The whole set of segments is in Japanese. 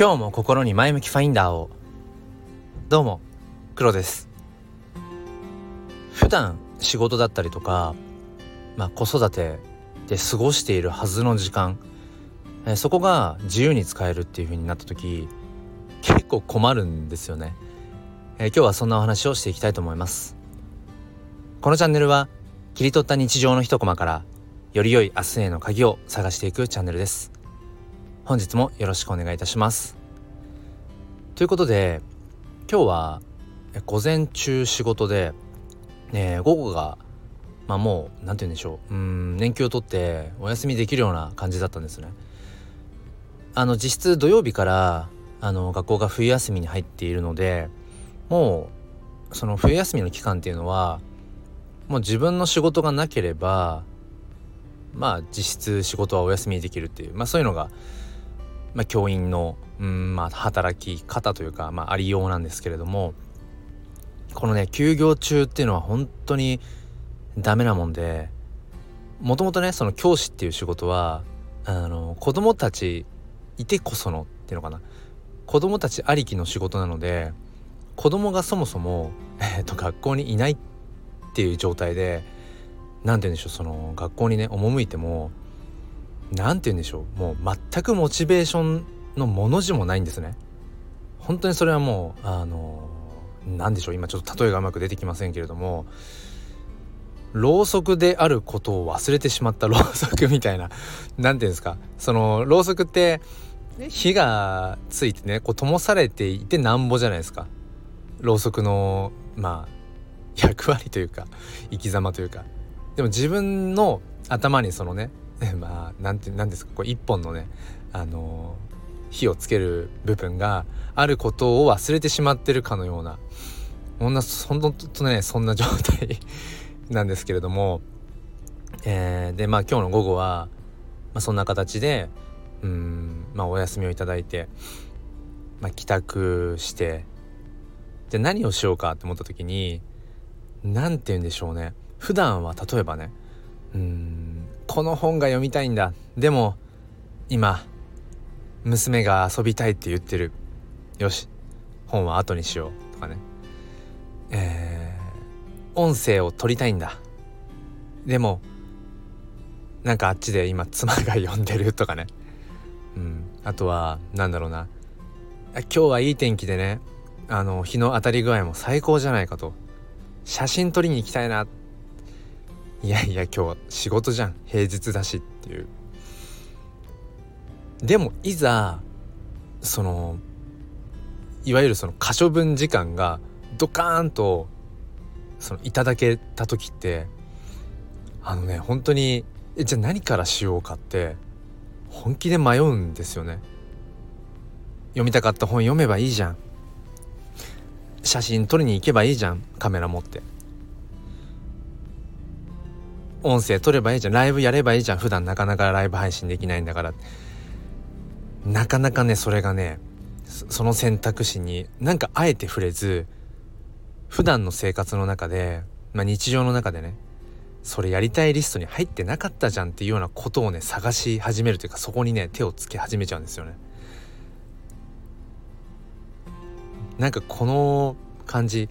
今日も心に前向きファインダーを。どうも黒です。普段仕事だったりとか、まあ、子育てで過ごしているはずの時間、えそこが自由に使えるっていう風になった時結構困るんですよね、え今日はそんなお話をしていきたいと思います。このチャンネルは切り取った日常の一コマからより良い明日への鍵を探していくチャンネルです。本日もよろしくお願いいたします。ということで今日は午前中仕事で、え、午後がまあもう何て言うんでしょう。うん年休を取ってお休みできるような感じだったんですね。あの実質土曜日からあの学校が冬休みに入っているのでもうその冬休みの期間っていうのはもう自分の仕事がなければまあ実質仕事はお休みできるっていうまあそういうのが、まあ、教員のうんまあ働き方というか、まあ、ありようなんですけれどもこのね休業中っていうのは本当にダメなもんでもともとねその教師っていう仕事はあの子供たちいてこそのっていうのかな。子供たちありきの仕事なので子供がそもそも、えー、と学校にいないっていう状態で何て言うんでしょうその学校にね赴いても何て言うんでしょう。もう全くモチベーションのもの字もないんですね。本当にそれはもうあの何でしょう。今ちょっと例えがうまく出てきませんけれどもろうそくであることを忘れてしまったろうそくみたいな。何て言うんですか。そのろうそくって火がついてねこう灯されていてなんぼじゃないですか。ろうそくのまあ役割というか生き様というか。でも自分の頭にそのね まあなんてなんですかこう一本のねあの火をつける部分があることを忘れてしまってるかのようなそんなそんとねそんな状態 なんですけれども、えー、でまあ今日の午後は、まあ、そんな形でうんまあお休みをいただいて、まあ、帰宅してじゃ何をしようかって思った時に何て言うんでしょうね。普段は例えばねうんこの本が読みたいんだ。でも今娘が遊びたいって言ってる。よし本は後にしようとかね。えー、音声を取りたいんだ。でもなんかあっちで今妻が呼んでるとかね。うん。あとはなんだろうな。今日はいい天気でね。あの日の当たり具合も最高じゃないかと。写真撮りに行きたいな。っていやいや今日仕事じゃん。平日だしっていう。でもいざそのいわゆるその可処分時間がドカーンとそのいただけた時ってあのね本当にえじゃあ何からしようかって本気で迷うんですよね。読みたかった本読めばいいじゃん。写真撮りに行けばいいじゃん。カメラ持って。音声撮ればいいじゃん。ライブやればいいじゃん。普段なかなかライブ配信できないんだから。なかなかねそれがねその選択肢になんかあえて触れず普段の生活の中で、まあ、日常の中でねそれやりたいリストに入ってなかったじゃんっていうようなことをね探し始めるというかそこにね手をつけ始めちゃうんですよね。なんかこの感じ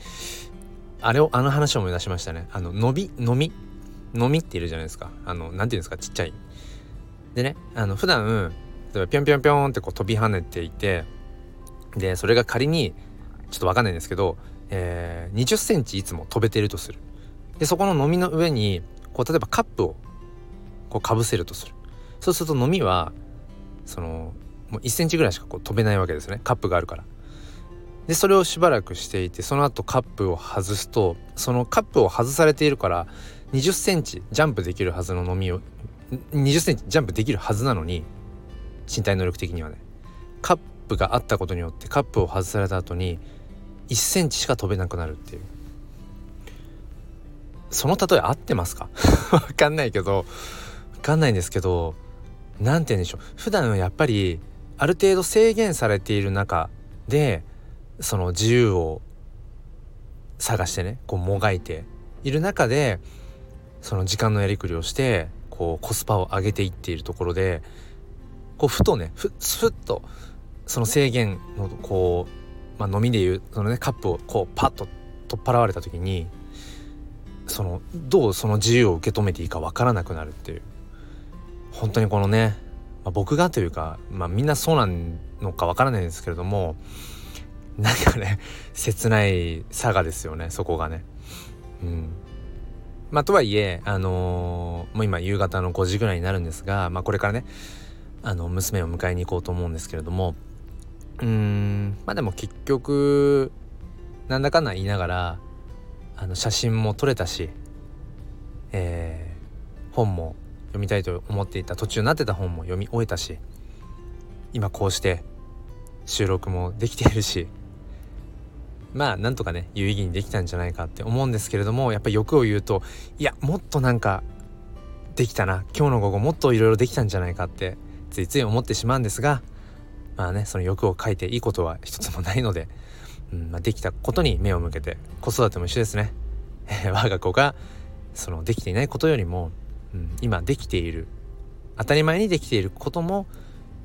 あれをあの話を思い出しましたね。あの伸び飲み飲みっているじゃないですか。あの何て言うんですかちっちゃい。でねあの普段例えばぴょんぴょんぴょんってこう飛び跳ねていてでそれが仮にちょっと分かんないんですけど、えー、20センチいつも飛べてるとする。でそこの飲みの上にこう例えばカップをこうかぶせるとする。そうすると飲みはそのもう1センチぐらいしかこう飛べないわけですね。カップがあるから。でそれをしばらくしていてその後カップを外すとそのカップを外されているから20センチジャンプできるはずの飲みを20センチジャンプできるはずなのに身体能力的にはね。カップがあったことによってカップを外された後に1センチしか飛べなくなるっていう。その例え合ってますか？わかんないけどわかんないんですけど何て言うんでしょう。普段やっぱりある程度制限されている中でその自由を探してねこうもがいている中でその時間のやりくりをしてこうコスパを上げていっているところでこうふとねふふっとその制限のこう、まあ、飲みでいうそのねカップをこうパッと取っ払われた時にそのどうその自由を受け止めていいかわからなくなるっていう本当にこのね、まあ、僕がというか、まあ、みんなそうなのかわからないんですけれどもなんかね切ない差がですよねそこがね。うんまあ、とはいえ、あのー、もう今夕方の5時ぐらいになるんですが、まあ、これからねあの娘を迎えに行こうと思うんですけれどもうーんまあでも結局なんだかんだ言いながらあの写真も撮れたし、えー、本も読みたいと思っていた途中になってた本も読み終えたし今こうして収録もできているしまあなんとかね有意義にできたんじゃないかって思うんですけれどもやっぱ欲を言うといやもっとなんかできたな今日の午後もっといろいろできたんじゃないかってついつい思ってしまうんですがまあねその欲を書いていいことは一つもないので、うんまあ、できたことに目を向けて子育ても一緒ですね。我が子がそのできていないことよりも、うん、今できている当たり前にできていることも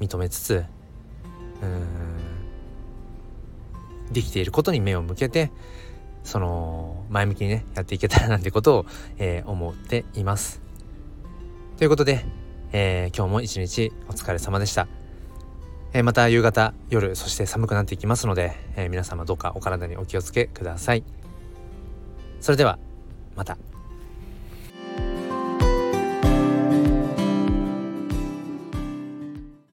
認めつつうんできていることに目を向けてその前向きにねやっていけたらなんてことを、えー、思っています。ということでえー、今日も一日お疲れ様でした。えー、また夕方、夜、そして寒くなっていきますので、え、皆様どうかお体にお気をつけください。それでは、また。